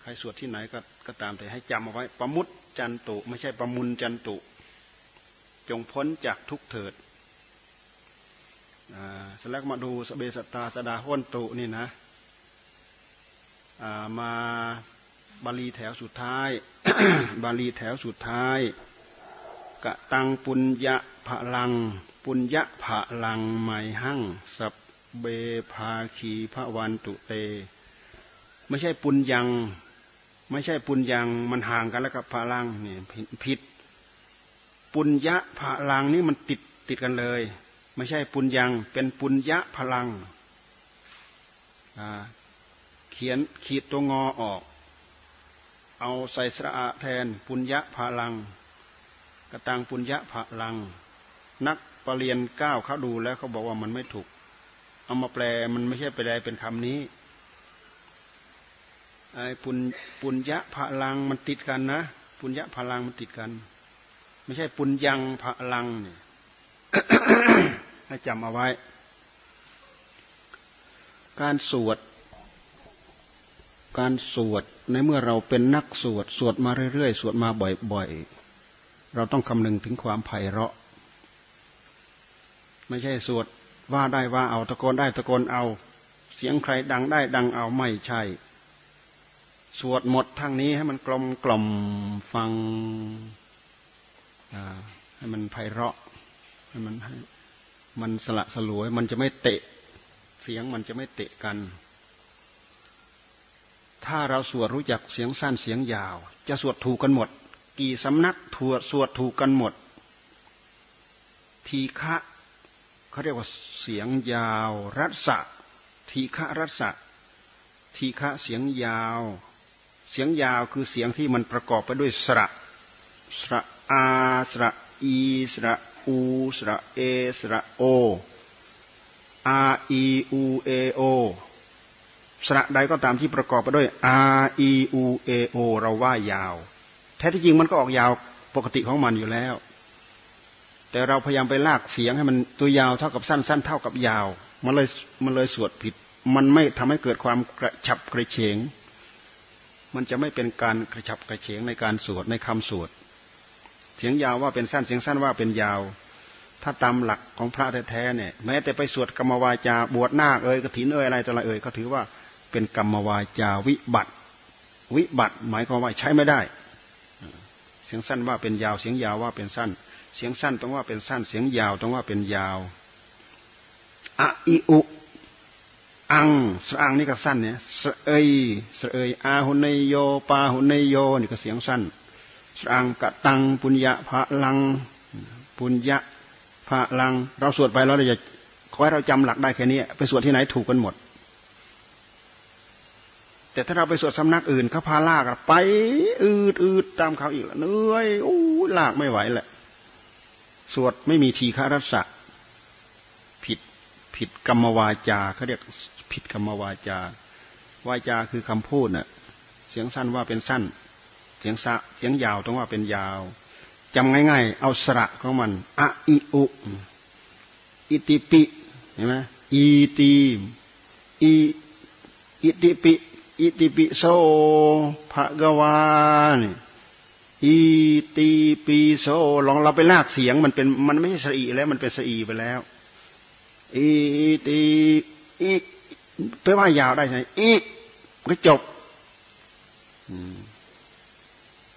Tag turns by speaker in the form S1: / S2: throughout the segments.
S1: ใครสวดที่ไหนก็ก็ตามแต่ให้จำเอาไว้ ประมุตจันตุ ไม่ใช่ประมุนจันตุ จงพ้นจากทุกเถิดสลักมาดูสเบสตาสดาห้นตุนี่นะมาบาลีแถวสุดท้าย บาลีแถวสุดท้ายกะตังปุญญะผลัง ปุญญะผลังไม่หั่งสับเบภาคีพระวันตุเต ไม่ใช่ปุญญัง ไม่ใช่ปุญญังมันห่างกันแล้วกับพลังนี่ผิด ปุญญะผลังนี่มันติดติดกันเลย ไม่ใช่ปุญญัง เป็นปุญญะพลังเขียนขีดตัวงอออก เอาใส่สระอาแทนปุญญะพลัง กระตังปุญญะพลัง นักปรริญญาเก้าเขาดูแล้วเขาบอกว่ามันไม่ถูก เอามาแปลมันไม่ใช่ไปได้เป็นคำนี้ ไอ้ปุญปุญญะพลังมันติดกันนะปุญญะพลังมันติดกัน ไม่ใช่ปุญยังพลังเนี่ยให้จำเอาไว้ การสวด การสวดในเมื่อเราเป็นนักสวด สวดมาเรื่อยๆ สวดมาบ่อยๆ เราต้องคำนึงถึงความไพเราะ ไม่ใช่สวดว่าได้ว่าเอาตะโกนได้ตะโกนเอา เสียงใครดังได้ดังเอาไม่ใช่ สวดหมดทางนี้ให้มันกลมกล่อมฟังให้มันไพเราะให้มันให้มันสละสลวย มันจะไม่เตะ เสียงมันจะไม่เตะกัน ถ้าเราสวดรู้จักเสียงสั้นเสียงยาว จะสวดถูกกันหมด กี่สำนักถวดสวดถูกกันหมด ทีฆะเขาเรียกว่าเสียงยาว รัศทีฆะรัศทีฆะเสียงยาว เสียงยาวคือเสียงที่มันประกอบไปด้วยสระ สระอาสระอีสระอูสระเอสระโออาอีอูเอโอสระใดก็ตามที่ประกอบไปด้วยอาอีอูเอโอเราว่ายาว แท้ที่จริงมันก็ออกยาวปกติของมันอยู่แล้ว แต่เราพยายามไปลากเสียงให้มันตัวยาวเท่ากับสั้นสั้นเท่ากับยาว มันเลยมันเลยสวดผิด มันไม่ทำให้เกิดความกระฉับกระเฉง มันจะไม่เป็นการกระฉับกระเฉงในการสวดในคำสวด เสียงยาวว่าเป็นสั้นเสียงสั้นว่าเป็นยาว ถ้าตามหลักของพระแท้ๆเนี่ย แม้แต่ไปสวดกรรมวาจาบวชนาคเอ่ยกถินเอ่ยอะไรต่ออะไรเอ่ยเขาถือว่าเป็นกรรมวาจาวิบัติ วิบัติหมายความว่าใช้ไม่ได้ เสียงสั้นว่าเป็นยาวเสียงยาวว่าเป็นสั้น เสียงสั้นต้องว่าเป็นสั้นเสียงยาวต้องว่าเป็นยาวอะอิอุ อังสอังนี่ก็สั้นเนี่ยสเอยสเอยอาหุนยโยปาหุนยโยนี่ก็เสียงสั้นสอังกะตังปุญญะพระลังปุญญะพระลัง เราสวดไปแล้วเราจะขอให้เราจำหลักได้แค่นี้ไปสวดที่ไหนถูกกันหมด แต่ถ้าเราไปสวดสำนักอื่นเขาพาลากไป อืดอืดตามเขาอีกเหนื่อยอู้ลากไม่ไหวแหละ สวดไม่มีทีฆารัสะผิดผิดกรรมวาจาเขาเรียก ผิดกรรมวาจาวาจาคือคำพูดเน่ะ เสียงสั้นว่าเป็นสั้น เสียงสะเสียงยาวต้องว่าเป็นยาวจำง่าย ๆ เอาสระของมันอะอิอุอิติปิเห็นไหมอีตีอีอิติปิ อิติปิโซภะกวานอีตีปีโซลองเราไปลากเสียงมันเป็นมันไม่ใช่สอีแล้ว มันเป็นสอีไปแล้วอีตีอี ไปว่ายาวได้ใช่อีก็จบ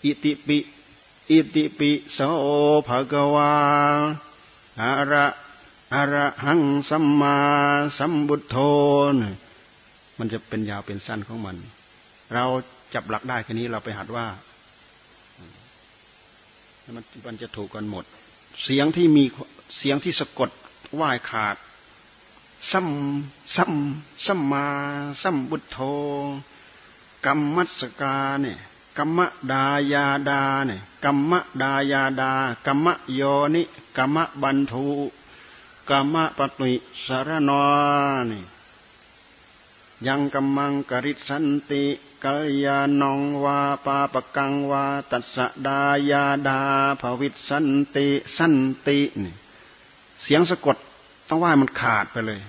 S1: อิติปิ อิติปิโสภะกวาอะระอะระหังสัมมาสัมบุตโธมันจะเป็นยาวเป็นสั้นของมัน เราจับหลักได้แค่นี้เราไปหัดว่ามันมันจะถูกกันหมด เสียงที่มีเสียงที่สะกดว่ายขาด สัมสัมสัมมาสัมบุตโธกรรมัสกาเนี่ยกรรมดายาดาเนี่ยกรรมดายาดากรรมโยนิกรรมบันทุกรรมปตุสารนอนี่ยังกัมมังกริสันติกัลยาณองวาปาปกังวาตัสดายาดาภวิสันติสันติเนี่ยเสียงสะกด ต้องว่ามันขาดไปเลย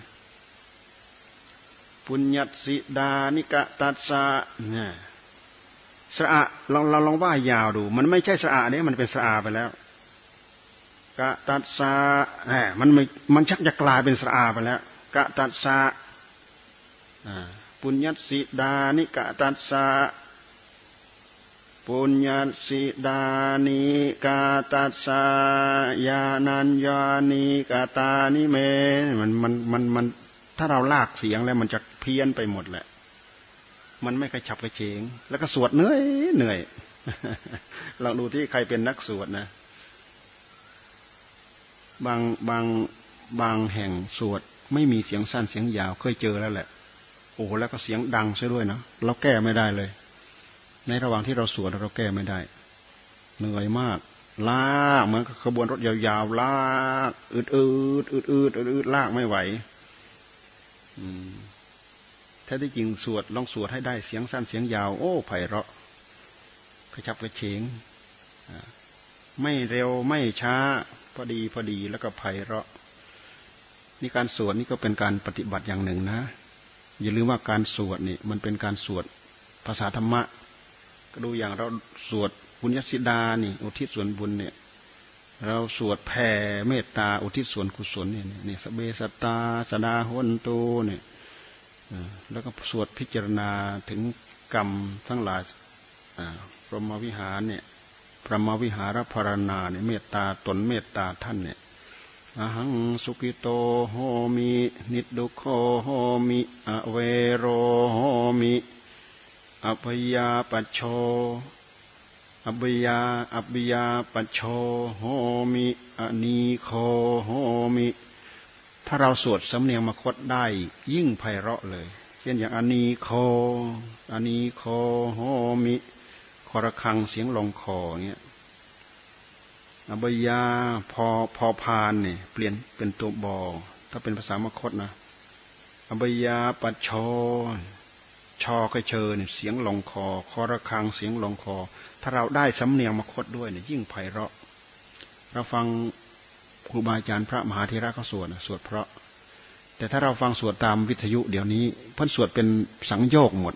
S1: ปุญญสิดานิกะตัสสะเนี่ยสะลองเราลองว่ายาวดู มันไม่ใช่สระเนี่ยมันเป็นสระไปแล้วกะตัสสะแหมมันม,มันชักจะกลายเป็นสระไปแล้วกะตัสสะปุญญสิดานิกะตัสสะ ปุญญสิดานิกาตัสสะยานัญญานิกาตานิเมมันมันมันมันถ้าเราลากเสียงแล้วมันจะเพี้ยนไปหมดแหละ มันไม่กระฉับกระเฉง แล้วก็สวดเหนื่อยเหนื่อยลองดูที่ใครเป็นนักสวดนะ บางบางบางแห่งสวดไม่มีเสียงสั้นเสียงยาวเคยเจอแล้วแหละ โอ้แล้วก็เสียงดังซะด้วยนะเราแก้ไม่ได้เลย ในระหว่างที่เราสวดเราแก้ไม่ได้เหนื่อยมาก ลากเหมือนขบวนรถยาวๆลากอืดอืดอืดอืดอืดลากไม่ไหวแท้ที่จริงสวดลองสวดให้ได้เสียงสั้นเสียงยาว โอ้ไพเราะกระชับกระเฉงไม่เร็วไม่ช้า พอดีพอดีแล้วก็ไพเราะ นี่การสวดนี่ก็เป็นการปฏิบัติอย่างหนึ่งนะ อย่าลืมว่าการสวดนี่มันเป็นการสวดภาษาธรรมะ ก็ดูอย่างเราสวดบุญญสิดานี่ อุทิศส่วนบุญเนี่ย เราสวดแผ่เมตตาอุทิศส่วนกุศลเนี่ยเนี่ยสเบสตาสดาหนโตเนี่ยแล้วก็สวดพิจารณาถึงกรรมทั้งหลายพรหมวิหารเนี่ยพระมวิหารพารณาเนี่ยเมตตาตนเมตตาท่านเนี่ยอหังสุกิโตโหมิ นิดุโคโหมิ อเวโรโหมิ อภยาปโชอภยาอภยาปโชโหมิอนีโคโหมิ ถ้าเราสวดสำเนียงมคตได้ ยิ่งไพเราะเลย เช่นอย่างอนีโคอนีโคโหมิคอระคังเสียงลงคอเงี้ยอบยาพอพอพานเนี่ยเปลี่ยนเป็นตัวบอถ้าเป็นภาษามคตนะอบยาปัดชอ ชอก็เชิญเสียงลงคอ คอระคังเสียงลงคอ ถ้าเราได้สำเนียงมคตด้วยเนี่ยยิ่งไพเราะ เราฟังครูบาอาจารย์พระมหาเทระเขาสวดสวดเพราะ แต่ถ้าเราฟังสวดตามวิทยุเดี๋ยวนี้เพิ่นสวดเป็นสังโยกหมด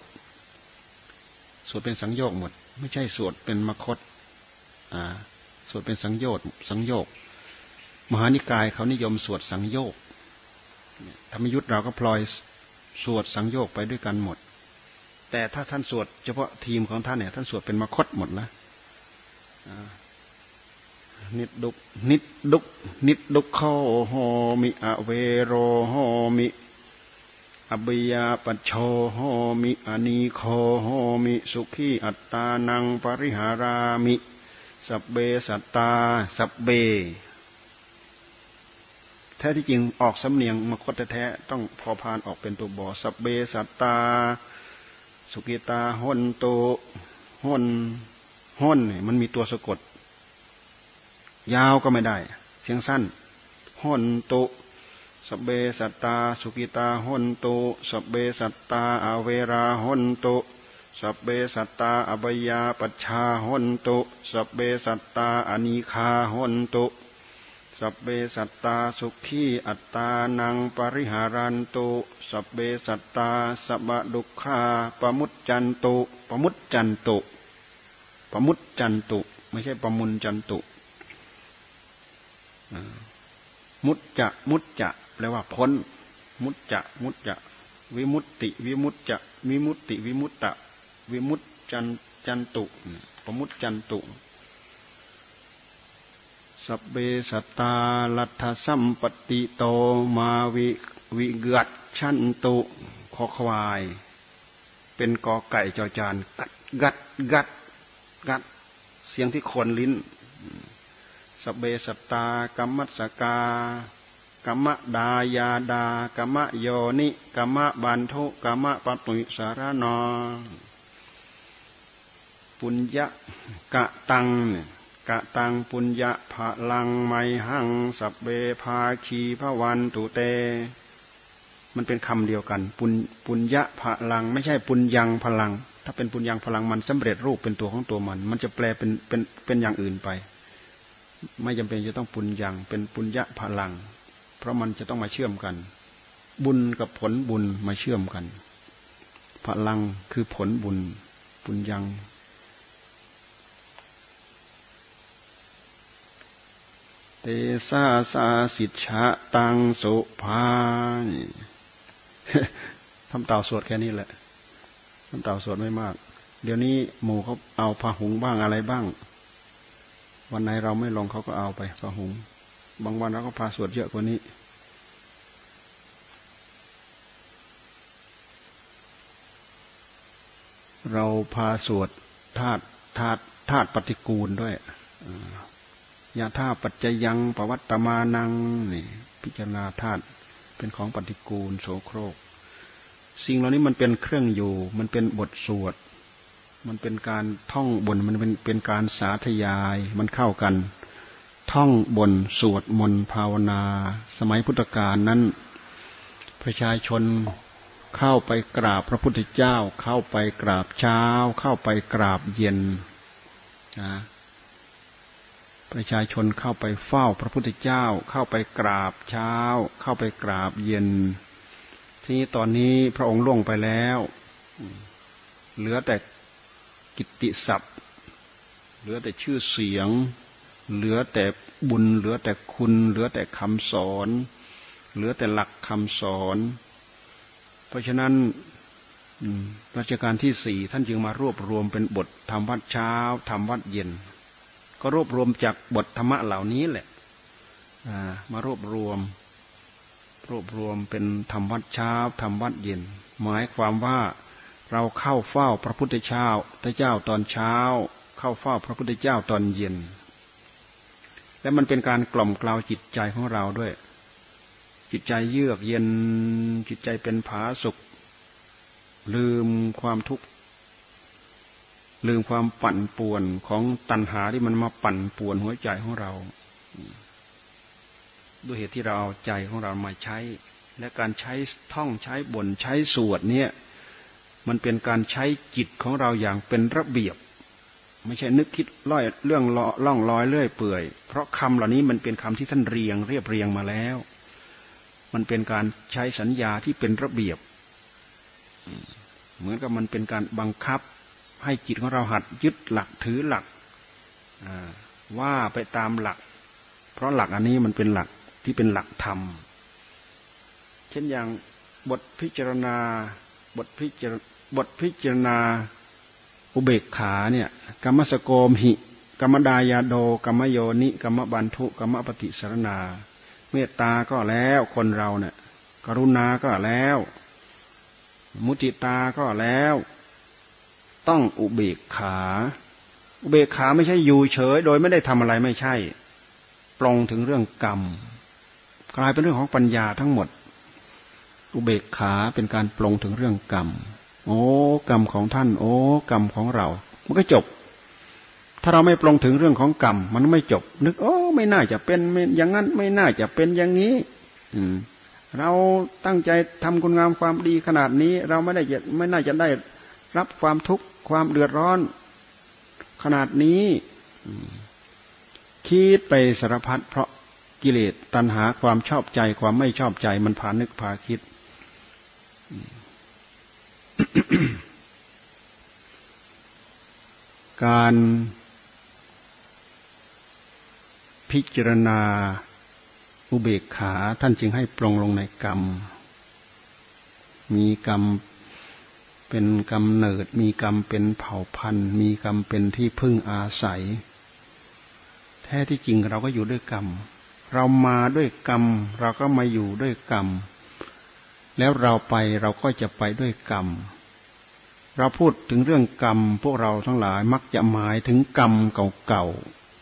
S1: สวดเป็นสังโยกหมด ไม่ใช่สวดเป็นมคตอ่าสวดเป็นสังโยชน์สังโยก มหานิกายเขานิยมสวดสังโยกธรรมยุทธ์เราก็พลอยสวดสังโยกไปด้วยกันหมด แต่ถ้าท่านสวดเฉพาะทีมของท่านเนี่ย ท่านสวดเป็นมคตหมดนะนิดดุกนิดดุกนิดดุกเข้าโหมิอเวโรโหมิอบยาปัจโชโหมิอนีโคโหมิสุขีอัตตานังปริหารามิสับเบสัตตาสับเบ แท้ที่จริงออกสำเนียงมาคตแท้ต้องพอพานออกเป็นตัวบอสับเบสัตตา สุกิตาหนโตหนหนเนี่ยมันมีตัวสะกด ยาวก็ไม่ได้ เสียงสั้นหนโตสเบสัตตา สุกิตาหนโตสเบสัตตาอเวราหนโตสเบสัตตาอบยาปัชชาหนโตสเบสัตตาอนีคาหนโต สัพเบสัตตาสุขีอัตตานังปริหารันตุสัพเบสัตตาสับดุขา ปมุตจันตุปมุตจันตุปมุตจันตุ ไม่ใช่ปมุนจันตุมุตจะมุตจะแปลว่าพ้น มุตจะมุตจะวิมุตติวิมุตจะวิมุตติวิมุตตะวิมุตจันจันตุปมุตจันตุ สเบสตาลัทธสัมปติโตมาวิวิกัดชันตุขอควาย เป็นกอไก่จอจานกัดกัดกัดกัด เสียงที่คนลิ้น สเบสตากรรมัสกากรรมดายาดากรรมโยนิกรรมบันทุกรรมปตุสารนอปุญญะกะตัง กะตังปุญญะภะลังไมหัง สับเบภาคีพระวันตุเต มันเป็นคำเดียวกัน ปุญปุญญะภะลัง ไม่ใช่ปุญยังพลัง ถ้าเป็นปุญยังพลังมันสำเร็จรูปเป็นตัวของตัวมัน มันจะแปลเป็นเป็นเป็นอย่างอื่นไป ไม่จำเป็นจะต้องปุญยังเป็นปุญญะพลัง เพราะมันจะต้องมาเชื่อมกัน บุญกับผลบุญมาเชื่อมกันพลังคือผลบุญบุญยัง เตซาสาสิทธะตังโสภาทำเต่าสวดแค่นี้แหละทำเต่าสวดไม่มาก เดี๋ยวนี้หมู่เขาเอาพาหุงบ้างอะไรบ้าง วันไหนเราไม่ลงเขาก็เอาไปพาหุง บางวันเราก็พาสวดเยอะกว่านี้เราพาสวดธาตุธาตุธาตุปฏิกูลด้วย ยาธาปัจจยังปวัตตมานังนี่พิจารณาธาตุเป็นของปฏิกูลโสโครก สิ่งเหล่านี้มันเป็นเครื่องอยู่ มันเป็นบทสวด มันเป็นการท่องบนมันเป็นเป็นการสาธยายมันเข้ากัน ท่องบนสวดมนต์ภาวนา สมัยพุทธกาลนั้น ประชาชนเข้าไปกราบพระพุทธเจ้า เข้าไปกราบเช้า เข้าไปกราบเย็นนะ ประชาชนเข้าไปเฝ้าพระพุทธเจ้า เข้าไปกราบเช้า เข้าไปกราบเย็น ทีนี้ตอนนี้พระองค์ล่วงไปแล้ว เหลือแต่กิตติศัพท์ เหลือแต่ชื่อเสียง เหลือแต่บุญ เหลือแต่คุณ เหลือแต่คำสอน เหลือแต่หลักคำสอน เพราะฉะนั้นรัชกาลที่สี่ท่านจึงมารวบรวมเป็นบทธรรมวัดเช้าธรรมวัดเย็น ก็รวบรวมจากบทธรรมะเหล่านี้แหละมารวบรวม รวบรวมเป็นธรรมวัดเช้าธรรมวัดเย็น หมายความว่าเราเข้าเฝ้าพระพุทธเจ้าพระเจ้าตอนเช้า เข้าเฝ้าพระพุทธเจ้าตอนเย็น และมันเป็นการกล่อมกล่าวจิตใจของเราด้วย จิตใจเยือกเย็นจิตใจเป็นผาสุข ลืมความทุกข์ ลืมความปั่นป่วนของตัณหาที่มันมาปั่นป่วนหัวใจของเรา ด้วยเหตุที่เราเอาใจของเรามาใช้ และการใช้ท่องใช้บนใช้สวดเนี่ย มันเป็นการใช้จิตของเราอย่างเป็นระเบียบ ไม่ใช่นึกคิดล่อยเรื่องล่องลอยเลื่อยเปื่อย เพราะคำเหล่านี้มันเป็นคำที่ท่านเรียง เรียบเรียงมาแล้ว มันเป็นการใช้สัญญาที่เป็นระเบียบ เหมือนกับมันเป็นการบังคับ ให้จิตของเราหัดยึดหลักถือหลักว่าไปตามหลัก เพราะหลักอันนี้มันเป็นหลักที่เป็นหลักธรรม เช่นอย่างบทพิจารณาบทพิจารบทพิจารณาอุเบกขาเนี่ยกรรมสโกมหิกรรมดายาโดกรรมโยนิกรรมบันทุกรรมปฏิสารนา เมตตาก็แล้วคนเราเนี่ย กรุณาก็แล้ว มุติตาก็แล้ว ต้องอุเบกขา อุเบกขาไม่ใช่อยู่เฉย โดยไม่ได้ทำอะไรไม่ใช่ปลงถึงเรื่องกรรม กลายเป็นเรื่องของปัญญาทั้งหมด อุเบกขาเป็นการปลงถึงเรื่องกรรม โอ้กรรมของท่าน โอ้กรรมของเรา มันก็จบ ถ้าเราไม่ปรองถึงเรื่องของกรรม มันไม่จบ นึกโอ้ไม่น่าจะเป็นอย่างนั้น ไม่น่าจะเป็นอย่างนี้ อืมเราตั้งใจทำคุณงามความดีขนาดนี้ เราไม่ได้ไม่น่าจะได้รับความทุกข์ ความเดือดร้อน ขนาดนี้คิดไปสารพัดเพราะกิเลสตัณหาความชอบใจความไม่ชอบใจมันพานึกพาคิด การพิจารณาอุเบกขาท่านจึงให้ปรงลงในกรรม มีกรรม เป็นกรรมเนิด มีกรรมเป็นเผ่าพันธุ์ มีกรรมเป็นที่พึ่งอาศัย แท้ที่จริงเราก็อยู่ด้วยกรรม เรามาด้วยกรรม เราก็มาอยู่ด้วยกรรม แล้วเราไปเราก็จะไปด้วยกรรม เราพูดถึงเรื่องกรรม พวกเราทั้งหลายมักจะหมายถึงกรรมเก่า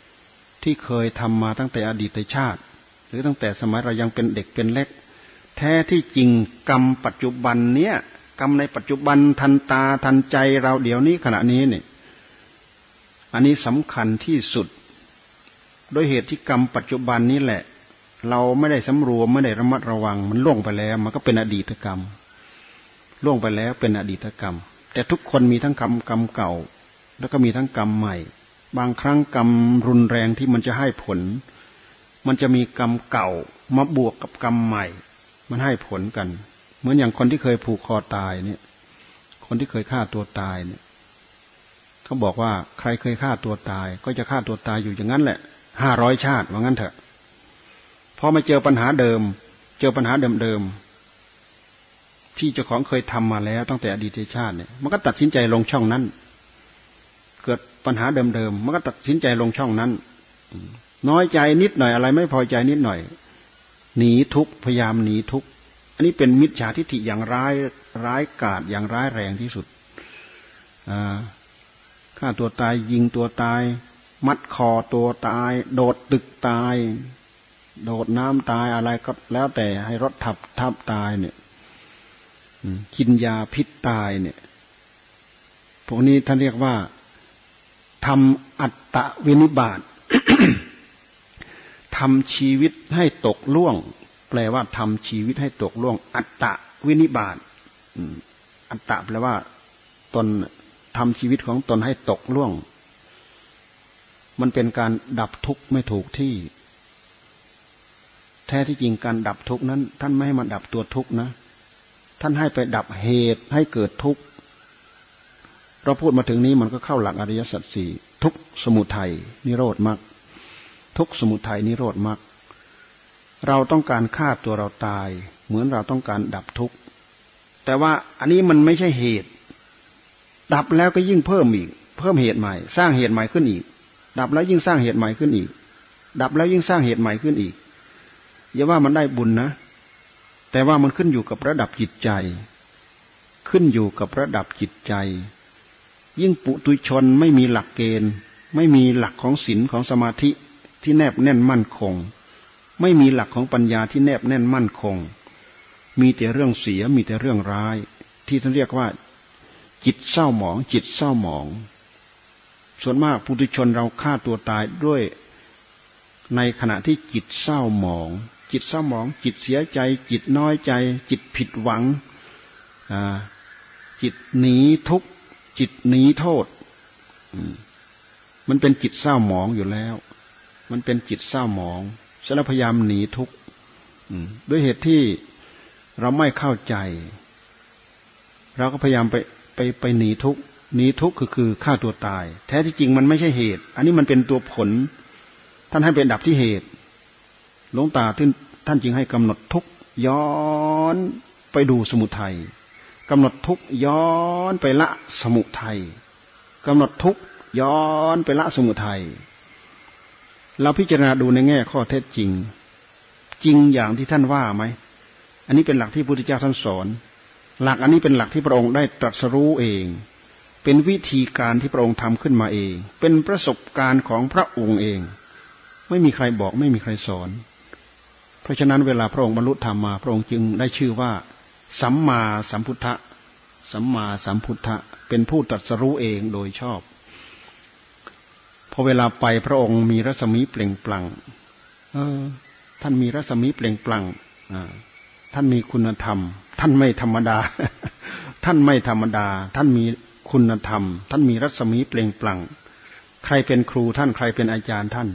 S1: ๆที่เคยทำมาตั้งแต่อดีตชาติ หรือตั้งแต่สมัยเรายังเป็นเด็กเป็นเล็ก แท้ที่จริงกรรมปัจจุบันเนี้ย กรรมในปัจจุบันทันตาทันใจเราเดี๋ยวนี้ขณะนี้เนี่ยอันนี้สำคัญที่สุด โดยเหตุที่กรรมปัจจุบันนี้แหละ เราไม่ได้สำรวมไม่ได้ระมัดระวัง มันล่วงไปแล้ว มันก็เป็นอดีตกรรมล่วงไปแล้วเป็นอดีตกรรม แต่ทุกคนมีทั้งกรรมกรรมเก่า แล้วก็มีทั้งกรรมใหม่ บางครั้งกรรมรุนแรงที่มันจะให้ผล มันจะมีกรรมเก่ามาบวกกับกรรมใหม่ มันให้ผลกัน เหมือนอย่างคนที่เคยผูกคอตายเนี่ย คนที่เคยฆ่าตัวตายเนี่ยเขาบอกว่าใครเคยฆ่าตัวตาย ก็จะฆ่าตัวตายอยู่อย่างนั้นแหละห้าร้อยชาติว่างั้นเถอะพอมาเจอปัญหาเดิม เจอปัญหาเดิมๆที่เจ้าของเคยทำมาแล้วตั้งแต่อดีตชาติเนี่ยมันก็ตัดสินใจลงช่องนั้น เกิดปัญหาเดิมๆมันก็ตัดสินใจลงช่องนั้น น้อยใจนิดหน่อยอะไร ไม่พอใจนิดหน่อยหนีทุกพยายามหนีทุก อันนี้เป็นมิจฉาทิฏฐิอย่างร้ายร้ายกาจอย่างร้ายแรงที่สุดฆ่าตัวตายยิงตัวตาย มัดคอตัวตาย โดดตึกตาย โดดน้ำตายอะไรก็แล้วแต่ให้รถทับทับตายเนี่ยกินยาพิษตายเนี่ยพวกนี้ท่านเรียกว่าทำอัตตะวินิบาตทำชีวิตให้ตกล่วง แปลว่าทำชีวิตให้ตกล่วง อัตตะวินิบาตอัตตะแปลว่า ตนทำชีวิตของตนให้ตกล่วง มันเป็นการดับทุกข์ไม่ถูกที่ แท้ที่จริงการดับทุกข์นั้น ท่านไม่ให้มันดับตัวทุกข์นะ ท่านให้ไปดับเหตุให้เกิดทุกข์เราพูดมาถึงนี้มันก็เข้าหลักอริยสัจสี่ทุกสมุทัยนิโรธมรรคทุกสมุทัยนิโรธมรรค เราต้องการฆ่าตัวเราตาย เหมือนเราต้องการดับทุกข์แต่ว่าอันนี้มันไม่ใช่เหตุ ดับแล้วก็ยิ่งเพิ่มอีก เพิ่มเหตุใหม่ สร้างเหตุใหม่ขึ้นอีก ดับแล้วยิ่งสร้างเหตุใหม่ขึ้นอีก ดับแล้วยิ่งสร้างเหตุใหม่ขึ้นอีกอย่าว่ามันได้บุญนะ แต่ว่ามันขึ้นอยู่กับระดับจิตใจ ขึ้นอยู่กับระดับจิตใจ ยิ่งปุตุชนไม่มีหลักเกณฑ์ ไม่มีหลักของศีลของสมาธิที่แนบแน่นมั่นคง ไม่มีหลักของปัญญาที่แนบแน่นมั่นคง มีแต่เรื่องเสียมีแต่เรื่องร้าย ที่ท่านเรียกว่า จิตเศร้าหมอง จิตเศร้าหมอง ส่วนมากปุถุชนเราฆ่าตัวตายด้วยในขณะที่จิตเศร้าหมอง จิตเศร้าหมอง จิตเสียใจ จิตน้อยใจ จิตผิดหวังจิตหนีทุกจิตหนีโทษมันเป็นจิตเศร้าหมองอยู่แล้ว มันเป็นจิตเศร้าหมอง ฉะนั้นพยายามหนีทุกข์ด้วยเหตุที่เราไม่เข้าใจ เราก็พยายามไปไปไปหนีทุกหนีทุกคือคือฆ่าตัวตาย แท้ที่จริงมันไม่ใช่เหตุ อันนี้มันเป็นตัวผล ท่านให้เป็นดับที่เหตุหลวงตาท่านท่านจึงให้กำหนดทุกย้อนไปดูสมุทัยกำหนดทุกย้อนไปละสมุทัยกำหนดทุกย้อนไปละสมุทัย เราพิจารณาดูในแง่ข้อเท็จจริง จริงอย่างที่ท่านว่าไหมอันนี้เป็นหลักที่พระพุทธเจ้าท่านสอน หลักอันนี้เป็นหลักที่พระองค์ได้ตรัสรู้เอง เป็นวิธีการที่พระองค์ทำขึ้นมาเอง เป็นประสบการณ์ของพระองค์เอง ไม่มีใครบอกไม่มีใครสอน เพราะฉะนั้นเวลาพระองค์บรรลุธรรมมา พระองค์จึงได้ชื่อว่า สัมมาสัมพุทธะสัมมาสัมพุทธะเป็นผู้ตรัสรู้เองโดยชอบ พอเวลาไปพระองค์มีรัศมีเปล่งปลั่งเออ ท่านมีรัศมีเปล่งปลั่งท่านมีคุณธรรม ท่านไม่ธรรมดา ท่านไม่ธรรมดา ท่านมีคุณธรรม ท่านมีรัศมีเปล่งปลั่ง ใครเป็นครูท่านใครเป็นอาจารย์ท่าน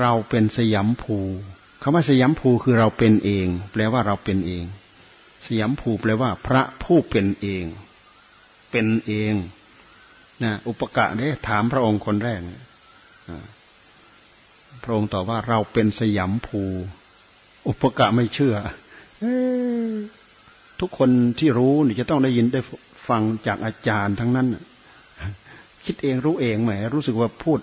S1: เราเป็นสยามภูคำว่าสยามภูคือเราเป็นเอง แปลว่าเราเป็นเอง สยามภูแปลว่า พระผู้เป็นเอง เป็นเอง นะอุปกะเนี่ยถามพระองค์คนแรกพระองค์ตอบว่าเราเป็นสยามภู อุปกะไม่เชื่อทุกคนที่รู้นี่จะต้องได้ยินได้ฟังจากอาจารย์ทั้งนั้นคิดเองรู้เองแหมรู้สึกว่าพูด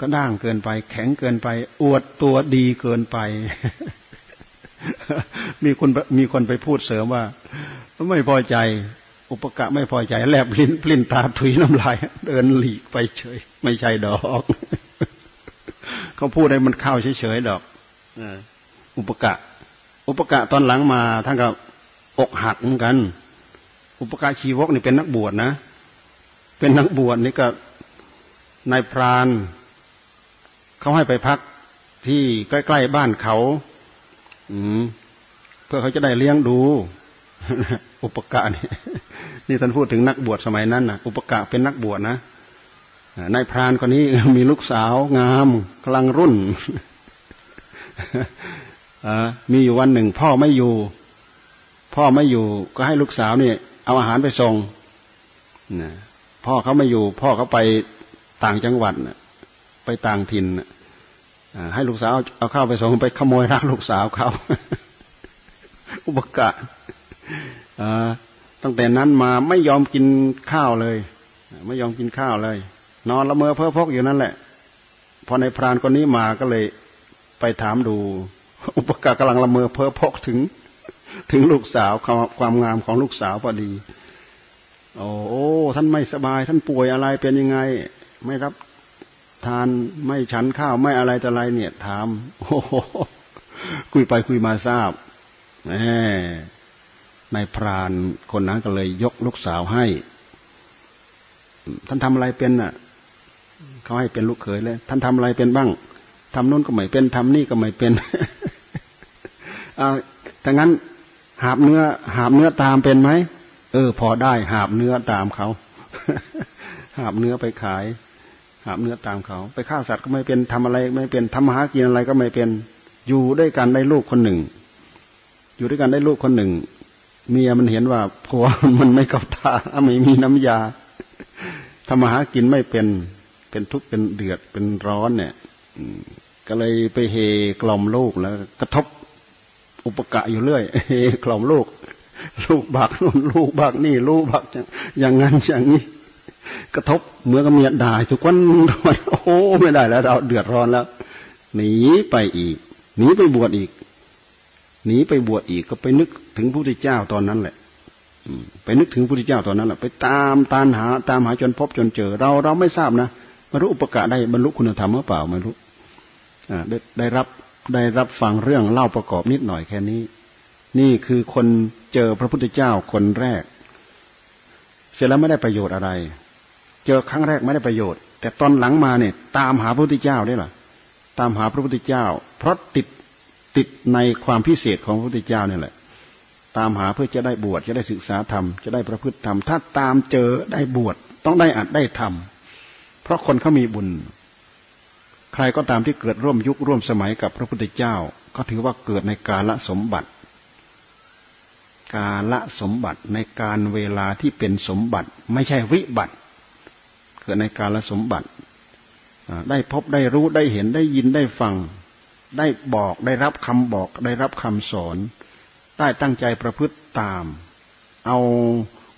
S1: ก็ด่างเกินไป แข็งเกินไป อวดตัวดีเกินไป มีคนมีคนไปพูดเสริมว่า ไม่พอใจ อุปกะไม่พอใจแลบลิ้นปลิ้นตาถุยน้ำลาย เดินหลีกไปเฉย ไม่ใช่ดอกเขาพูดให้มันเข้าเฉยๆดอกอุปกะ อุปกะตอนหลังมาท่านก็อกหักเหมือนกัน อุปกะชีวกนี่เป็นนักบวชนะ เป็นนักบวชนี่ก็นายพรานเขาให้ไปพักที่ใกล้ๆบ้านเขา อืม เพื่อเขาจะได้เลี้ยงดู อุปกะนี่นี่ท่านพูดถึงนักบวชสมัยนั้นนะอุปกะเป็นนักบวชนะนายพรานคนนี้มีลูกสาวงามกำลังรุ่นมีอยู่วันหนึ่ง พ่อไม่อยู่ พ่อไม่อยู่ก็ให้ลูกสาวเนี่ยเอาอาหารไปส่งพ่อเขาไม่อยู่ พ่อเขาไปต่างจังหวัดไปต่างถิ่นให้ลูกสาวเอาข้าวไปส่งไปขโมยรักลูกสาวเขาอุบกะ ตั้งแต่นั้นมาไม่ยอมกินข้าวเลย ไม่ยอมกินข้าวเลย นอนละเมอเพ้อพกอยู่นั่นแหละ พอในพรานคนนี้มาก็เลยไปถามดู อุปกรกำลังละเมอเพ้อพกถึง ถึงลูกสาวความงามของลูกสาวพอดีโอ้โอ้ท่านไม่สบาย ท่านป่วยอะไรเป็นยังไง ไม่รับทานไม่ฉันข้าวไม่อะไรแต่อะไรเนี่ย ถาม โอ้คุยไปคุยมาทราบแหม นายพรานคนนั้นก็เลยยกลูกสาวให้ ท่านทำอะไรเป็นน่ะเขาให้เป็นลูกเขยเลย ท่านทำอะไรเป็นบ้างทำนู้นก็ไม่เป็นทำนี่ก็ไม่เป็นเอาถ้างั้นหาบเนื้อ หาบเนื้อตามเป็นไหมเออ พอได้ หาบเนื้อตามเขาหาบเนื้อไปขาย หาบเนื้อตามเขา ไปฆ่าสัตว์ก็ไม่เป็นทำอะไร ไม่เป็นทำมาหากินอะไรก็ไม่เป็น อยู่ด้วยกันได้ลูกคนหนึ่ง อยู่ด้วยกันได้ลูกคนหนึ่ง เมียมันเห็นว่าผัวมันไม่กับตาไม่มีน้ำยาทำมาหากินไม่เป็น เป็นทุกข์เป็นเดือดเป็นร้อนเนี่ยก็เลยไปเฮกล่อมลูกแล้ว กระทบอุปกะอยู่เรื่อยเฮกล่อมลูก ลูกบักนู่นลูกบักนี่ ลูกบักอย่างนั้นอย่างนี้ กระทบเหมือนกับเมียด่าทุกวันโอ้ไม่ได้แล้ว เราเดือดร้อนแล้วหนีไปอีกหนีไปบวชอีก หนีไปบวชอีกก็ไปนึกถึงพระพุทธเจ้าตอนนั้นแหละไปนึกถึงพระพุทธเจ้าตอนนั้นแหละไปตามตามหาตามหาจนพบจนเจอ เราเราไม่ทราบนะไม่รู้อุปกะได้บรรลุคุณธรรมหรือเปล่าไม่รู้ได้ได้รับได้รับฟังเรื่องเล่าประกอบนิดหน่อยแค่นี้ นี่คือคนเจอพระพุทธเจ้าคนแรก เสร็จแล้วไม่ได้ประโยชน์อะไร เจอครั้งแรกไม่ได้ประโยชน์ แต่ตอนหลังมาเนี่ย ตามหาพระพุทธเจ้าได้หรอตามหาพระพุทธเจ้า เพราะติด ติดในความพิเศษของพระพุทธเจ้านี่แหละ ตามหาเพื่อจะได้บวชจะได้ศึกษาธรรมจะได้ประพฤติธรรมถ้าตามเจอได้บวชต้องได้อัดได้ทำเพราะคนเขามีบุญ ใครก็ตามที่เกิดร่วมยุคร่วมสมัยกับพระพุทธเจ้า ก็ถือว่าเกิดในกาลสมบัติ กาลสมบัติในการเวลาที่เป็นสมบัติ ไม่ใช่วิบัติ เกิดในกาลสมบัติได้พบได้รู้ได้เห็นได้ยินได้ฟัง ได้บอกได้รับคำบอกได้รับคำสอน ได้ตั้งใจประพฤติตาม เอา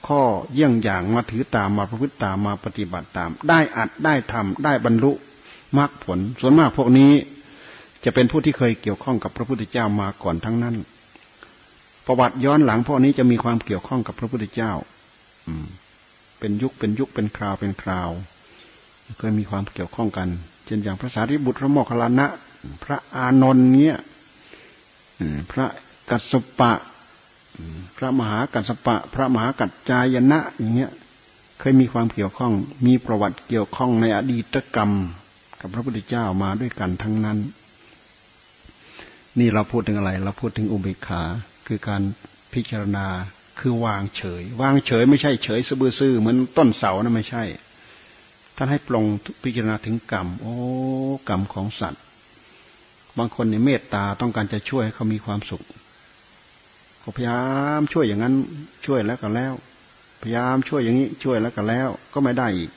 S1: ข้อเยี่ยงอย่างมาถือตามมาประพฤติตามมาปฏิบัติตาม ได้อัดได้ทำได้บรรลุมรรคผล ส่วนมากพวกนี้จะเป็นผู้ที่เคยเกี่ยวข้องกับพระพุทธเจ้ามาก่อนทั้งนั้น ประวัติย้อนหลังพวกนี้จะมีความเกี่ยวข้องกับพระพุทธเจ้า อืม เป็นยุคเป็นยุคเป็นคราวเป็นคราวเคยมีความเกี่ยวข้องกัน เช่นอย่างพระสารีบุตรพระโมคคัลลานะ พระอานนท์เนี้ยพระกัสปะ พระมหากัสปะ พระมหากัจจายนะอย่างเงี้ย เคยมีความเกี่ยวข้อง มีประวัติเกี่ยวข้องในอดีตกรรม กับพระพุทธเจ้ามาด้วยกันทั้งนั้น นี่เราพูดถึงอะไร เราพูดถึงอุเบกขา คือการพิจารณา คือวางเฉย วางเฉยไม่ใช่เฉยซื่อเหมือนต้นเสานะไม่ใช่ท่านให้ปลงพิจารณาถึงกรรม โอ้ กรรมของสัตว์ บางคนในเมตตาต้องการจะช่วยให้เขามีความสุขก็พยายามช่วยอย่างนั้นช่วยแล้วก็แล้ว พยายามช่วยอย่างนี้ช่วยแล้วก็แล้ว ก็ไม่ได้อีก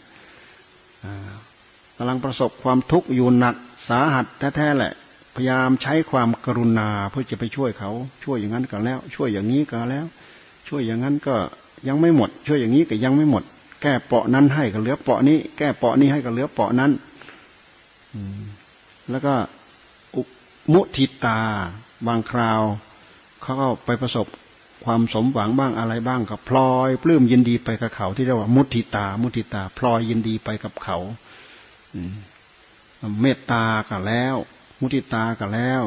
S1: กำลังประสบความทุกข์อยู่หนักสาหัสแท้ๆแหละ พยายามใช้ความกรุณาเพื่อจะไปช่วยเขา ช่วยอย่างนั้นก็แล้ว ช่วยอย่างนี้ก็แล้ว ช่วยอย่างนั้นก็ยังไม่หมด ช่วยอย่างนี้ก็ยังไม่หมด แก้เปาะนั้นให้ก็เหลือเปาะนี้ แก้เปาะนี้ให้ก็เหลือเปาะนั้นแล้วก็ มุทิตา บางคราวเขาก็ไปประสบความสมหวังบ้างอะไรบ้างกับพลอยปลื้มยินดีไปกับเขา ที่เรียกว่ามุทิตา มุทิตา พลอยยินดีไปกับเขาเมตตาก็แล้ว มุติตาก็แล้ว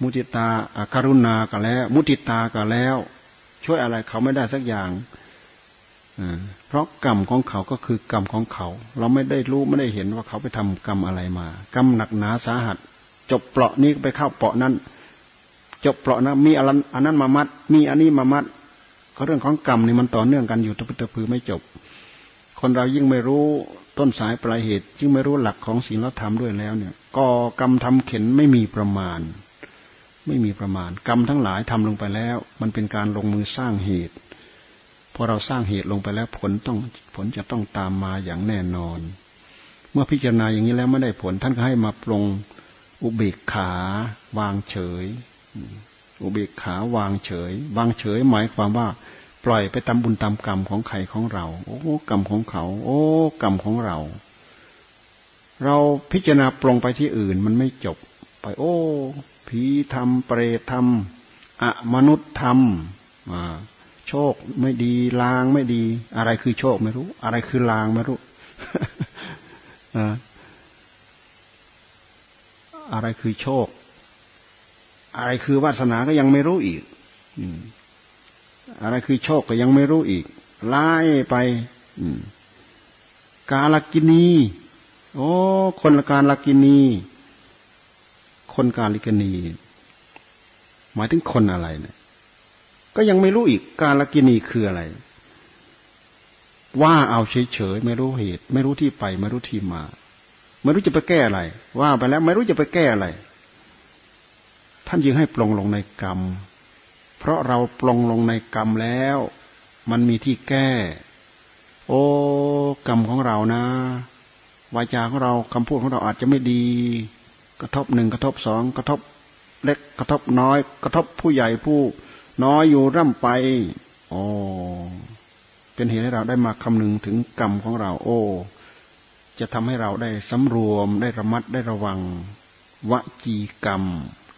S1: มุติตาการุณาก็แล้ว มุติตาก็แล้ว ช่วยอะไรเขาไม่ได้สักอย่าง เพราะกรรมของเขาก็คือกรรมของเขา เราไม่ได้รู้ไม่ได้เห็นว่าเขาไปทำกรรมอะไรมา กรรมหนักหนาสาหัส จบเปราะนี้ไปเข้าเปราะนั้น จบเปราะนะมีอันนั้นมามัด มีอันนี้มามัดก็เรื่องของกรรมนี่มันต่อเนื่องกันอยู่ตะพึตะพือไม่จบ คนเรายิ่งไม่รู้ต้นสายปลายเหตุจึงไม่รู้หลักของศีลธรรมด้วยแล้วเนี่ยก่อกรรมทำเข็นไม่มีประมาณ ไม่มีประมาณ กรรมทั้งหลายทำลงไปแล้ว มันเป็นการลงมือสร้างเหตุ พอเราสร้างเหตุลงไปแล้วผลต้องผลจะต้องตามมาอย่างแน่นอน เมื่อพิจารณาอย่างนี้แล้วไม่ได้ผล ท่านก็ให้มาปรงอุเบกขาวางเฉย อุเบกขาวางเฉย วางเฉยหมายความว่า ปล่อยไปตามบุญตามกรรมของใครของเรา โอ้กรรมของเขา โอ้กรรมของเรา เราพิจารณาปรงไปที่อื่นมันไม่จบ ไป โอ้ผีธรรมเปรตธรรมอะมนุษย์ธรรม โชคไม่ดีลางไม่ดี อะไรคือโชคไม่รู้ อะไรคือลางไม่รู้อะไรคือโชค อะไรคือวาสนาก็ยังไม่รู้อีกอะไรคือโชคก็ยังไม่รู้อีกไล่ไปกาลกินีโอ้คนละการลกินี คนกาลิกนี หมายถึงคนอะไรเนี่ย ก็ยังไม่รู้อีกการลกินีคืออะไร ว่าเอาเฉยๆไม่รู้เหตุ ไม่รู้ที่ไปไม่รู้ที่มา ไม่รู้จะไปแก้อะไร ว่าไปแล้ว ไม่รู้จะไปแก้อะไร ท่านยึงให้ปลงลงในกรรม เพราะเราปลงลงในกรรมแล้ว มันมีที่แก้ โอ้กรรมของเรานะวาจาของเราคำพูดของเราอาจจะไม่ดี กระทบหนึ่งกระทบสองกระทบเล็กกระทบน้อย กระทบผู้ใหญ่ผู้ น้อยอยู่ร่ำไปโอ้เป็นเหตุให้เราได้มาคำนึงถึงกรรมของเรา โอ้ จะทำให้เราได้สำรวม ได้ระมัด ได้ระวัง วจีกรรม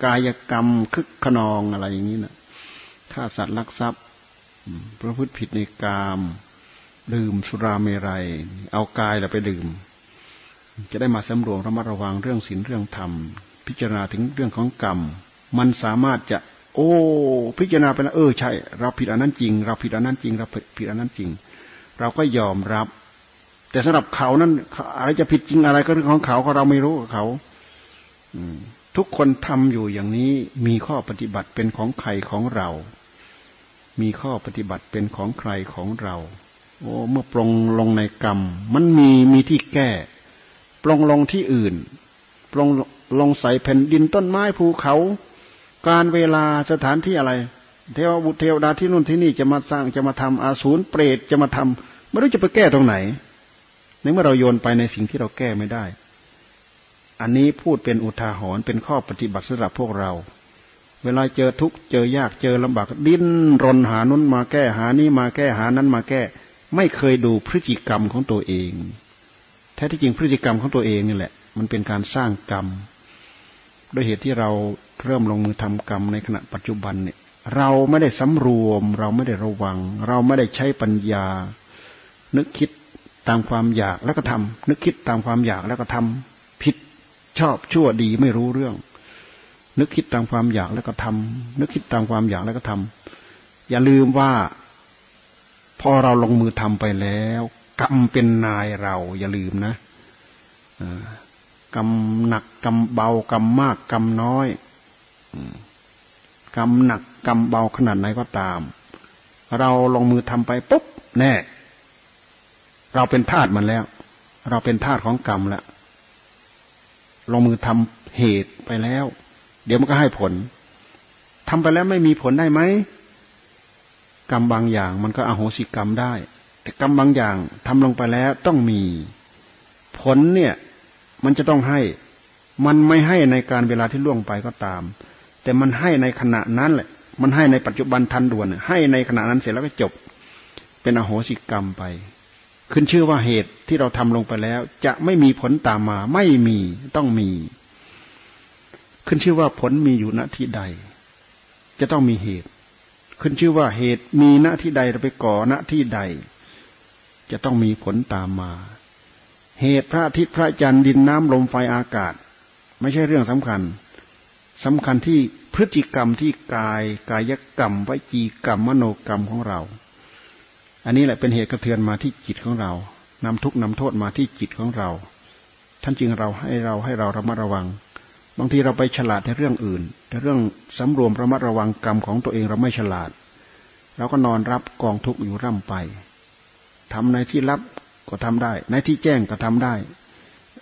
S1: กายกรรม คึกขนองอะไรอย่างนี้นะถ้าสัตว์ลักทรัพย์ ประพฤติผิดในกามดื่มสุราเมรัย เอากายเราไปดื่ม จะได้มาสำรวมระมัดระวังเรื่องศีลเรื่องธรรม พิจารณาถึงเรื่องของกรรม มันสามารถจะ โอ้ พิจารณาไปแล้วเออใช่ เราผิดอันนั้นจริง เราผิดอันนั้นจริง เราผิดอันนั้นจริง เราก็ยอมรับ แต่สำหรับเขานั้นอะไรจะผิดจริงอะไรก็เรื่องของเขาก็เราไม่รู้กับเขาทุกคนทำอยู่อย่างนี้มีข้อปฏิบัติเป็นของใครของเรา มีข้อปฏิบัติเป็นของใครของเรา โอ้ เมื่อปรงลงในกรรม มันมีมีที่แก้ ปรงลงที่อื่น ปรงลงใส่แผ่นดินต้นไม้ภูเขา การเวลาสถานที่อะไร เทวบุตรเทวดาที่นู่นที่นี่จะมาสร้างจะมาทำอาสูรเปรตจะมาทำไม่รู้จะไปแก้ตรงไหน ในเมื่อเราโยนไปในสิ่งที่เราแก้ไม่ได้ อันนี้พูดเป็นอุทาหรณ์เป็นข้อปฏิบัติสำหรับพวกเรา เวลาเจอทุกข์เจอยากเจอลำบาก ดิ้นรนหานุนมาแก้หานี้มาแก้หานั้นมาแก้ ไม่เคยดูพฤติกรรมของตัวเองแท้ที่จริงพฤติกรรมของตัวเองนี่แหละ มันเป็นการสร้างกรรมโดยเหตุที่เรา เริ่มลงมือทำกรรมในขณะปัจจุบันเนี่ย เราไม่ได้สำรวม เราไม่ได้ระวัง เราไม่ได้ใช้ปัญญา นึกคิดตามความอยากแล้วก็ทำนึกคิดตามความอยากแล้วก็ทำผิดชอบชั่วดีไม่รู้เรื่อง นึกคิดตามความอยากแล้วก็ทำนึกคิดตามความอยากแล้วก็ทำอย่าลืมว่า พอเราลงมือทำไปแล้ว กรรมเป็นนายเรา อย่าลืมนะกรรมหนักกรรมเบากรรมมากกรรมน้อย กรรมหนักกรรมเบาขนาดไหนก็ตาม เราลงมือทำไปปุ๊บแน่ เราเป็นทาสมันแล้ว เราเป็นทาสของกรรมแล้วลงมือทำเหตุไปแล้ว เดี๋ยวมันก็ให้ผลทำไปแล้วไม่มีผลได้ไหมกรรมบางอย่างมันก็อโหสิกรรมได้ แต่กรรมบางอย่างทำลงไปแล้วต้องมี ผลเนี่ย มันจะต้องให้ มันไม่ให้ในการเวลาที่ล่วงไปก็ตาม แต่มันให้ในขณะนั้นแหละ มันให้ในปัจจุบันทันด่วนให้ในขณะนั้นเสร็จแล้วก็จบ เป็นอโหสิกรรมไป ขึ้นชื่อว่าเหตุที่เราทำลงไปแล้ว จะไม่มีผลตามมา ไม่มีต้องมี ขึ้นชื่อว่าผลมีอยู่ณที่ใด จะต้องมีเหตุ ขึ้นชื่อว่าเหตุมีณที่ใดเราไปก่อณที่ใด จะต้องมีผลตามมา เหตุพระอาทิตย์พระจันทร์ดินน้ำลมไฟอากาศ ไม่ใช่เรื่องสำคัญ สำคัญที่พฤติกรรมที่กายกายกรรมวิจีกรรมมโนกรรมของเรา อันนี้แหละเป็นเหตุกระเทือนมาที่จิตของเรานำทุกนำโทษมาที่จิตของเรา ท่านจึงเราให้เราให้เราระมัดระวัง บางทีเราไปฉลาดในเรื่องอื่น แต่เรื่องสำรวมระมัดระวังกรรมของตัวเองเราไม่ฉลาดเราก็นอนรับกองทุกข์อยู่ร่ำไปทำในที่รับก็ทำได้ ในที่แจ้งก็ทำได้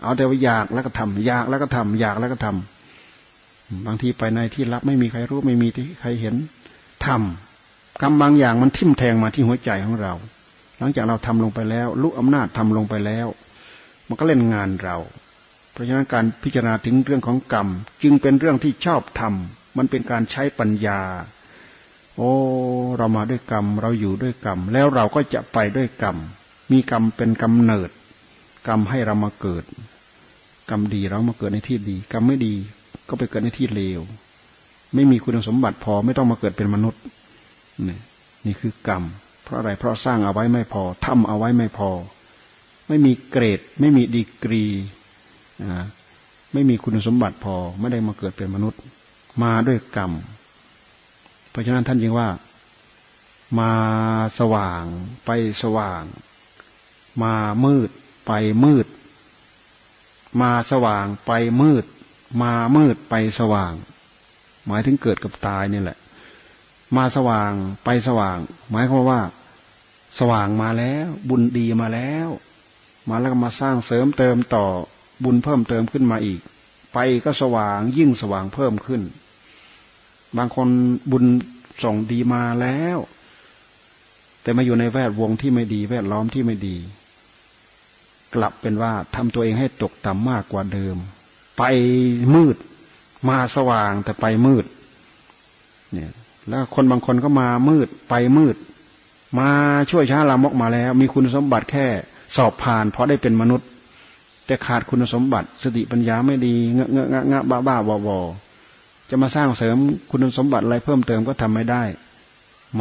S1: เอาแต่ว่าอยากแล้วก็ทำอยากแล้วก็ทำอยากแล้วก็ทำ บางทีไปในที่รับไม่มีใครรู้ไม่มีที่ใครเห็นทำกรรมบางอย่างมันทิ่มแทงมาที่หัวใจของเรา หลังจากเราทำลงไปแล้วลุกอำนาจทำลงไปแล้ว มันก็เล่นงานเรา เพราะฉะนั้นการพิจารณาถึงเรื่องของกรรม จึงเป็นเรื่องที่ชอบทำมันเป็นการใช้ปัญญา โอ้เรามาด้วยกรรม เราอยู่ด้วยกรรม แล้วเราก็จะไปด้วยกรรม มีกรรมเป็นกำเนิด กรรมให้เรามาเกิด กรรมดีเรามาเกิดในที่ดี กรรมไม่ดี ก็ไปเกิดในที่เลว ไม่มีคุณสมบัติพอไม่ต้องมาเกิดเป็นมนุษย์นี่นี่คือกรรม เพราะอะไรเพราะสร้างเอาไว้ไม่พอทำเอาไว้ไม่พอ ไม่มีเกรด ไม่มีดีกรีไม่มีคุณสมบัติพอ ไม่ได้มาเกิดเป็นมนุษย์ มาด้วยกรรม เพราะฉะนั้นท่านยิงว่า มาสว่างไปสว่าง มามืดไปมืด มาสว่างไปมืด มามืดไปสว่าง หมายถึงเกิดกับตายนี่แหละ มาสว่างไปสว่าง หมายความว่า สว่างมาแล้ว บุญดีมาแล้ว มาแล้วก็มาสร้างเสริมเติมต่อบุญเพิ่มเติมขึ้นมาอีก ไปก็สว่างยิ่งสว่างเพิ่มขึ้น บางคนบุญส่งดีมาแล้ว แต่มาอยู่ในแวดวงที่ไม่ดี แวดล้อมที่ไม่ดี กลับเป็นว่าทำตัวเองให้ตกต่ำมากกว่าเดิม ไปมืด มาสว่างแต่ไปมืด เนี่ย แล้วคนบางคนก็มามืด ไปมืด มาช่วยช้าลามกมาแล้ว มีคุณสมบัติแค่สอบผ่านเพราะได้เป็นมนุษย์ แต่ขาดคุณสมบัติ สติปัญญาไม่ดีเงอะเงอะงะงะบ้าบ้าบอบอจะมาสร้างเสริมคุณสมบัติอะไรเพิ่มเติมก็ทำไม่ได้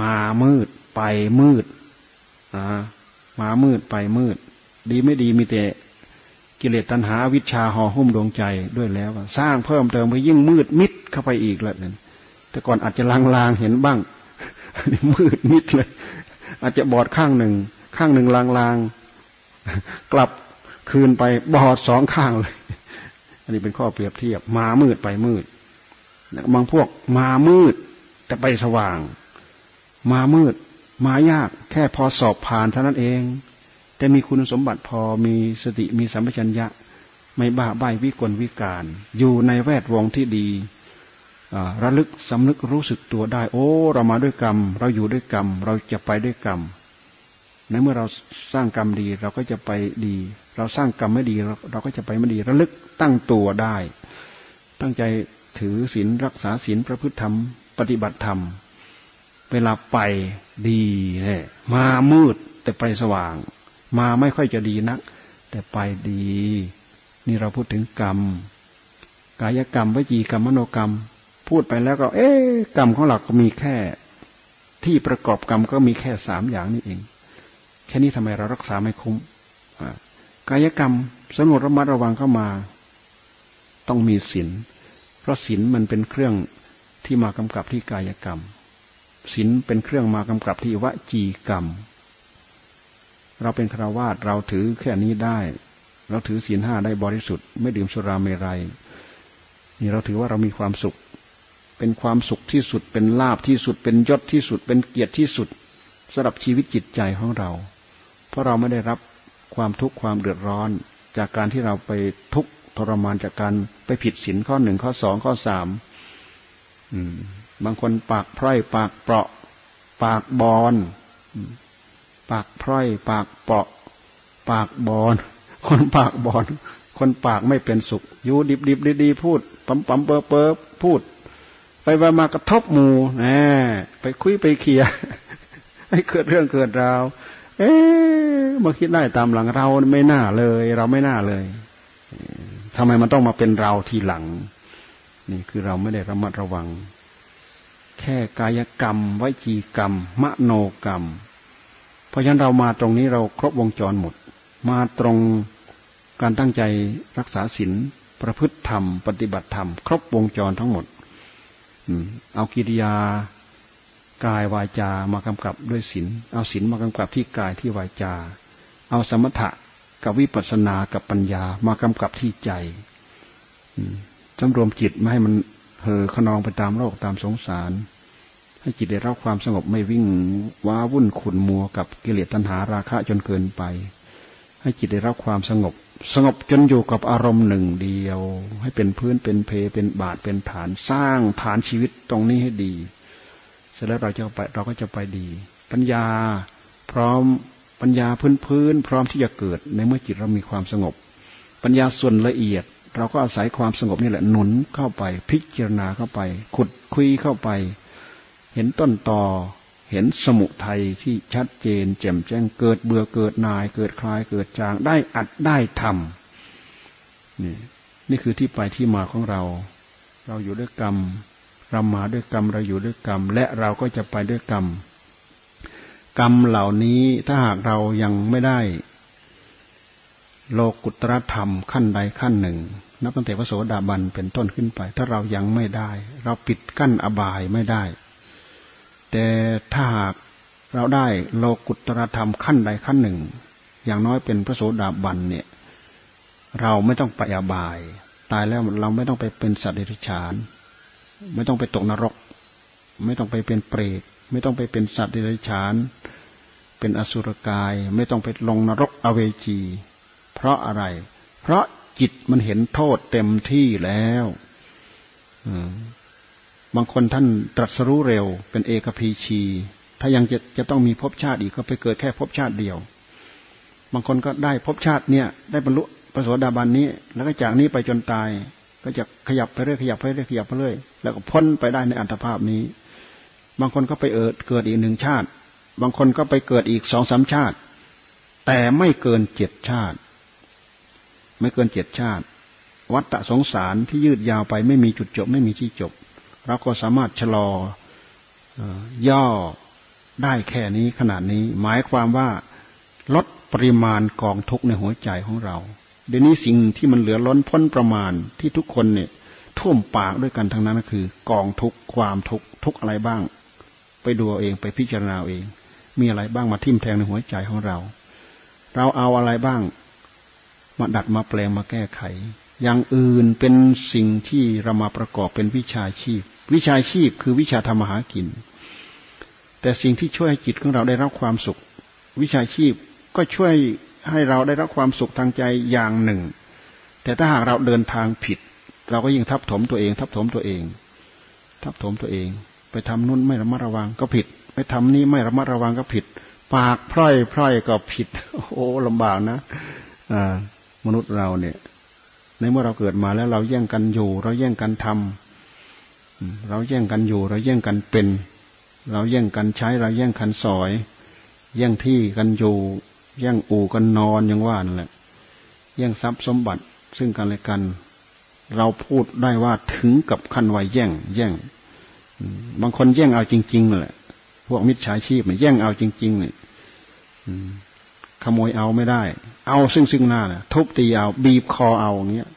S1: มามืด ไปมืดอ่ามามืดไปมืด ดีไม่ดีมีแต่ กิเลสตัณหาวิชาห่อหุ้มดวงใจด้วยแล้ว สร้างเพิ่มเติมไปยิ่งมืดมิดเข้าไปอีกแล้วนั่นแต่ก่อนอาจจะลางๆเห็นบ้างนี่มืดมิดเลย อาจจะบอดข้างหนึ่ง ข้างหนึ่งลางๆกลับคืนไปบอดสองข้างเลย อันนี้เป็นข้อเปรียบเทียบ มามืดไปมืดบางพวกมามืด แต่ไปสว่าง มามืด มายาก แค่พอสอบผ่านเท่านั้นเอง แต่มีคุณสมบัติพอมีสติมีสัมปชัญญะ ไม่บ้าใบวิกลวิการ อยู่ในแวดวงที่ดีระลึกสำนึกรู้สึกตัวได้ โอ้ เรามาด้วยกรรม เราอยู่ด้วยกรรม เราจะไปด้วยกรรมในเมื่อเราสร้างกรรมดีเราก็จะไปดี เราสร้างกรรมไม่ดีเราก็จะไปไม่ดี ระลึกตั้งตัวได้ ตั้งใจถือศีลรักษาศีลประพฤติธรรม ปฏิบัติธรรม เวลาไปดีเนี่ยมามืดแต่ไปสว่าง มาไม่ค่อยจะดีนัก แต่ไปดี นี่เราพูดถึงกรรม กายกรรมวิจีกรรมมโนกรรม พูดไปแล้วก็ เอ๊กรรมของเราก็มีแค่ ที่ประกอบกรรมก็มีแค่สามอย่างนี้เอง แค่นี้ทำไมเรารักษาไม่คุ้มกายกรรมสงบระมัดระวังเข้ามา ต้องมีศีลเพราะศีลมันเป็นเครื่องที่มากำกับที่กายกรรมศีลเป็นเครื่องมากำกับที่วจีกรรม เราเป็นคราวาสเราถือแค่นี้ได้ เราถือศีลห้าได้บริสุทธิ์ไม่ดื่มสุราเมรัยนี่เราถือว่าเรามีความสุข เป็นความสุขที่สุดเป็นลาบที่สุด เป็นยศที่สุด เป็นเกียรติที่สุดสำหรับชีวิตจิตใจของเรา เพราะเราไม่ได้รับความทุกข์ความเดือดร้อน จากการที่เราไปทุกข์ทรมานจากการไปผิดศีลข้อหนึ่งข้อสองข้อสามบางคนปากพร่อยปากเปราะ ปากบอน ปากพร่อย ปากเปาะ ปากบอน คนปากบอน คนปากไม่เป็นสุข อยู่ดิบดิบดีดีพูดปั๊มปั๊มเปอเปอพูด ไปไปมากระทบหมูแหมไปคุยไปเคลียให้เกิดเรื่องเกิดราว เอ๊ะมาคิดได้ตามหลังเราไม่น่าเลย เราไม่น่าเลยทำไมมันต้องมาเป็นเราทีหลัง นี่คือเราไม่ได้ระมัดระวัง แค่กายกรรมวิจีกรรม มโนกรรม เพราะฉะนั้นเรามาตรงนี้เราครบวงจรหมด มาตรงการตั้งใจรักษาศีลประพฤติธรรม ปฏิบัติธรรม ครบวงจรทั้งหมดเอากิริยากายวาจามากำกับด้วยศีลเอาศีลมากำกับที่กายที่วาจา เอาสมถะกับวิปัสสนากับปัญญามากำกับที่ใจจำรวมจิตไม่ให้มันเห่อขนองไปตามโลกตามสงสาร ให้จิตได้รับความสงบไม่วิ่งว้าวุ่นขุนมัวกับกิเลสตัณหาราคะจนเกินไป ให้จิตได้รับความสงบ สงบจนอยู่กับอารมณ์หนึ่งเดียว ให้เป็นพื้นเป็นเพเป็นบาทเป็นฐานสร้างฐานชีวิตตรงนี้ให้ดี เสร็จแล้วเราจะไปเราก็จะไปดี ปัญญาพร้อมปัญญาพื้นพื้นพร้อมที่จะเกิดในเมื่อจิตเรามีความสงบ ปัญญาส่วนละเอียด เราก็อาศัยความสงบนี่แหละหนุนเข้าไป พิจารณาเข้าไป ขุดคุยเข้าไป เห็นต้นต่อ เห็นสมุทัยที่ชัดเจน แจ่มแจ้งเกิดเบื่อเกิดนาย เกิดคลายเกิดจางได้อัดได้ทำนี่นี่คือที่ไปที่มาของเรา เราอยู่ด้วยกรรม เรามาด้วยกรรมเราอยู่ด้วยกรรม และเราก็จะไปด้วยกรรม กรรมเหล่านี้ถ้าหากเรายังไม่ได้ โลกุตรธรรมขั้นใดขั้นหนึ่งนับตั้งแต่พระโสดาบันเป็นต้นขึ้นไป ถ้าเรายังไม่ได้ เราปิดกั้นอบายไม่ได้ แต่ถ้าหากเราได้โลกุตรธรรมขั้นใดขั้นหนึ่ง อย่างน้อยเป็นพระโสดาบันเนี่ย เราไม่ต้องไปอบาย ตายแล้วเราไม่ต้องไปเป็นสัตว์เดรัจฉาน ไม่ต้องไปตกนรก ไม่ต้องไปเป็นเปรตไม่ต้องไปเป็นสัตว์เดรัจฉาน เป็นอสุรกาย ไม่ต้องไปลงนรกอเวจี เพราะอะไร เพราะจิตมันเห็นโทษเต็มที่แล้ว บางคนท่านตรัสรู้เร็ว เป็นเอกพีชี ถ้ายังจะจะต้องมีภพชาติอีกก็ไปเกิดแค่ภพชาติเดียว บางคนก็ได้ภพชาติเนี่ยได้บรรลุพระโสดาบันนี้ แล้วก็จากนี้ไปจนตาย ก็จะขยับไปเรื่อยขยับไปเรื่อยขยับไปเรื่อยแล้วก็พ้นไปได้ในอัตภาพนี้ บางคนก็ไปเอิดเกิดอีกหนึ่งชาติ บางคนก็ไปเกิดอีกสองสามชาติ แต่ไม่เกินเจ็ดชาติ ไม่เกินเจ็ดชาติ วัฏฏะสงสารที่ยืดยาวไปไม่มีจุดจบ ไม่มีที่จบ เราก็สามารถชะลอย่อได้แค่นี้ขนาดนี้ หมายความว่าลดปริมาณกองทุกในหัวใจของเรา เดี๋ยวนี้สิ่งที่มันเหลือล้นพ้นประมาณที่ทุกคนเนี่ยท่วมปากด้วยกันทั้งนั้นก็คือ กองทุกความทุกทุกอะไรบ้าง ไปดูเองไปพิจารณาเอง มีอะไรบ้างมาทิ่มแทงในหัวใจของเรา เราเอาอะไรบ้าง มาดัดมาแปลงมาแก้ไข อย่างอื่นเป็นสิ่งที่เรามาประกอบเป็นวิชาชีพ วิชาชีพคือวิชาธรรมหากิน แต่สิ่งที่ช่วยให้จิตของเราได้รับความสุข วิชาชีพก็ช่วยให้เราได้รับความสุขทางใจอย่างหนึ่ง แต่ถ้าหากเราเดินทางผิด เราก็ยิ่งทับถมตัวเอง ทับถมตัวเอง ทับถมตัวเอง ไปทำนู่นไม่ระมัดระวังก็ผิด ไปทำนี้ไม่ระมัดระวังก็ผิด ปากพร่อยพร่อยก็ผิด โอ้ลำบากนะอ่ามนุษย์เราเนี่ย ในเมื่อเราเกิดมาแล้วเราแย่งกันอยู่ เราแย่งกันทำเราแย่งกันอยู่ เราแย่งกันเป็น เราแย่งกันใช้ เราแย่งกันสอย แย่งที่กันอยู่ แย่งอู่กันนอนอย่างว่านั่นแหละ แย่งทรัพย์สมบัติซึ่งกันและกัน เราพูดได้ว่าถึงกับขั้นวัยแย่ง แย่ง บางคนแย่งเอาจริงๆแหละ พวกมิจฉาชีพมันแย่งเอาจริงๆเนี่ย ขโมยเอาไม่ได้ เอาซึ่งซึ่งหน้าเนี่ยทุบตีเอา บีบคอเอาอย่างเงี้ย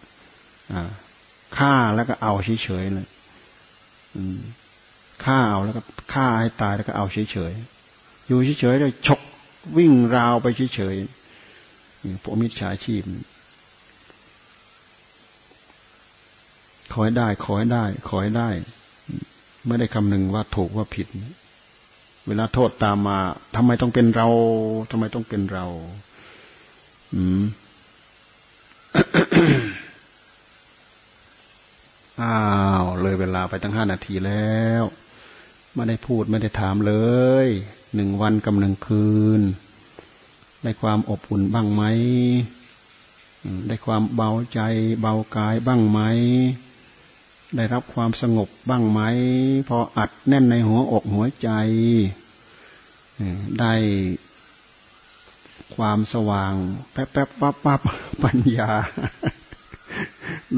S1: ฆ่าแล้วก็เอาเฉยๆเลยฆ่าเอาแล้วก็ฆ่าให้ตายแล้วก็เอาเฉยๆอยู่เฉยๆเลยฉกวิ่งราวไปเฉยๆพวกมิจฉาชีพขอให้ได้ ขอให้ได้ ขอให้ได้ ไม่ได้คำนึงว่าถูกว่าผิด เวลาโทษตามมาทำไมต้องเป็นเราทำไมต้องเป็นเรา อืมอ้าว เลยเวลาไปตั้งห้านาทีแล้วไม่ได้พูดไม่ได้ถามเลยหนึ่งวันกับหนึ่งคืน ได้ความอบอุ่นบ้างไหมได้ความเบาใจ เบากายบ้างไหม ได้รับความสงบบ้างไหม พออัดแน่นในหัวอกหัวใจได้ความสว่าง แป๊บแป๊บปั๊บปั๊บปัญญา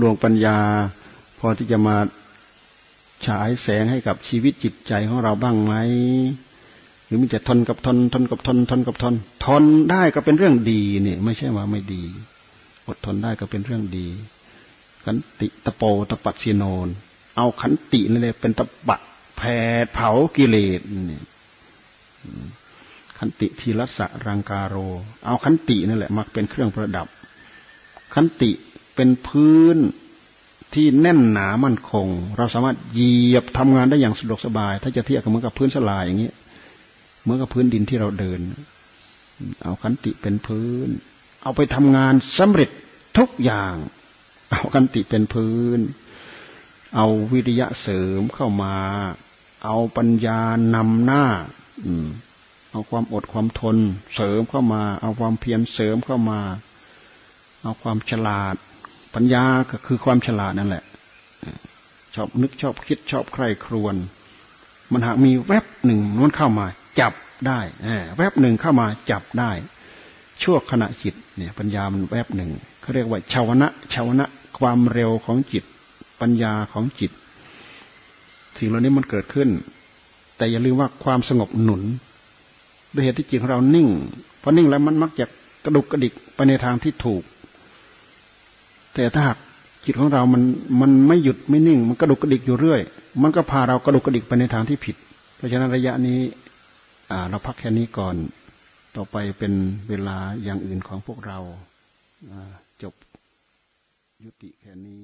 S1: ดวงปัญญา พอที่จะมาฉายแสงให้กับชีวิตจิตใจของเราบ้างไหมหรือมันจะทนกับทน ทนกับทน ทนกับทน ทนได้ก็เป็นเรื่องดีเนี่ย ไม่ใช่ว่าไม่ดี อดทนได้ก็เป็นเรื่องดี ขันติตะโปตะปัดสีโนน เอาขันตินี่เลยเป็นตะปะแผดเผากิเลสนี่ขันติทีรัสะรังการโร เอาขันตินั่นแหละมาเป็นเครื่องประดับ ขันติเป็นพื้นที่แน่นหนามั่นคง เราสามารถเหยียบทำงานได้อย่างสะดวกสบาย ถ้าจะเทียบกับเหมือนกับพื้นสลายอย่างนี้เหมือนกับพื้นดินที่เราเดิน เอาขันติเป็นพื้น เอาไปทำงานสำเร็จทุกอย่าง เอากันติเป็นพื้น เอาวิริยะเสริมเข้ามา เอาปัญญานำหน้า อืม เอาความอดความทน เสริมเข้ามา เอาความเพียรเสริมเข้ามา เอาความฉลาด ปัญญาก็คือความฉลาดนั่นแหละชอบนึกชอบคิดชอบใคร่ครวญมันหากมีแวบหนึ่งนู้นเข้ามา จับได้แวบหนึ่งเข้ามาจับได้ชั่วขณะจิตเนี่ยปัญญามันแวบหนึ่งเขาเรียกว่าชาวนะชาวนะ ความเร็วของจิต ปัญญาของจิต สิ่งเหล่านี้มันเกิดขึ้น แต่อย่าลืมว่าความสงบหนุนด้วยเหตุที่จิตของเรานิ่งพอนิ่งแล้วมันมักจะกระดุกกระดิกไปในทางที่ถูก แต่ถ้าหากจิตของเรามันมันไม่หยุดไม่นิ่ง มันกระดุกกระดิกอยู่เรื่อย มันก็พาเรากระดุกกระดิกไปในทางที่ผิด เพราะฉะนั้นระยะนี้เราพักแค่นี้ก่อน ต่อไปเป็นเวลาอย่างอื่นของพวกเราจบ ยุติแค่นี้